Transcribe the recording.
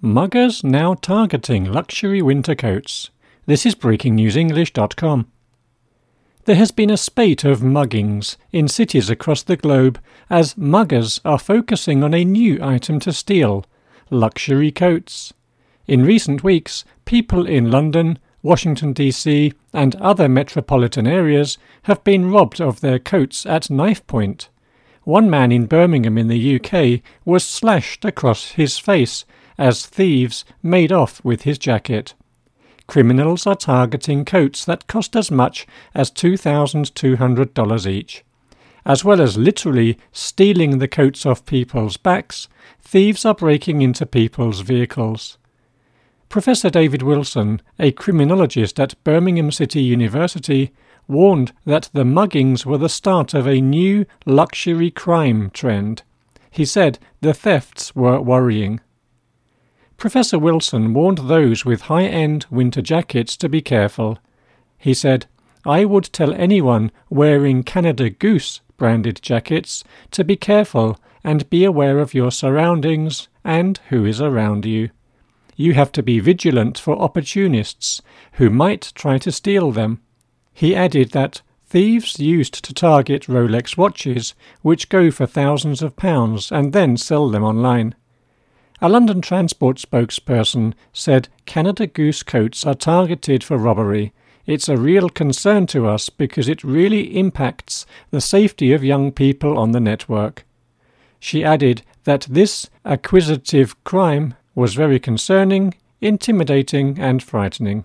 Muggers now targeting luxury winter coats. This is BreakingNewsEnglish.com. There has been a spate of muggings in cities across the globe as muggers are focusing on a new item to steal luxury coats. In recent weeks, people in London, Washington, D.C., and other metropolitan areas have been robbed of their coats at knife point. One man in Birmingham in the UK was slashed across his face as thieves made off with his jacket. Criminals are targeting coats that cost as much as $2,200 each. As well as literally stealing the coats off people's backs, thieves are breaking into people's vehicles. Professor David Wilson, a criminologist at Birmingham City University, warned that the muggings were the start of a new luxury crime trend. He said the thefts were worrying. Professor Wilson warned those with high end winter jackets to be careful. He said, I would tell anyone wearing Canada Goose branded jackets to be careful and be aware of your surroundings and who is around you. You have to be vigilant for opportunists who might try to steal them. He added that thieves used to target Rolex watches, which go for thousands of pounds, and then sell them online. A London Transport spokesperson said Canada Goose coats are targeted for robbery. It's a real concern to us because it really impacts the safety of young people on the network. She added that this acquisitive crime was very concerning, intimidating, and frightening.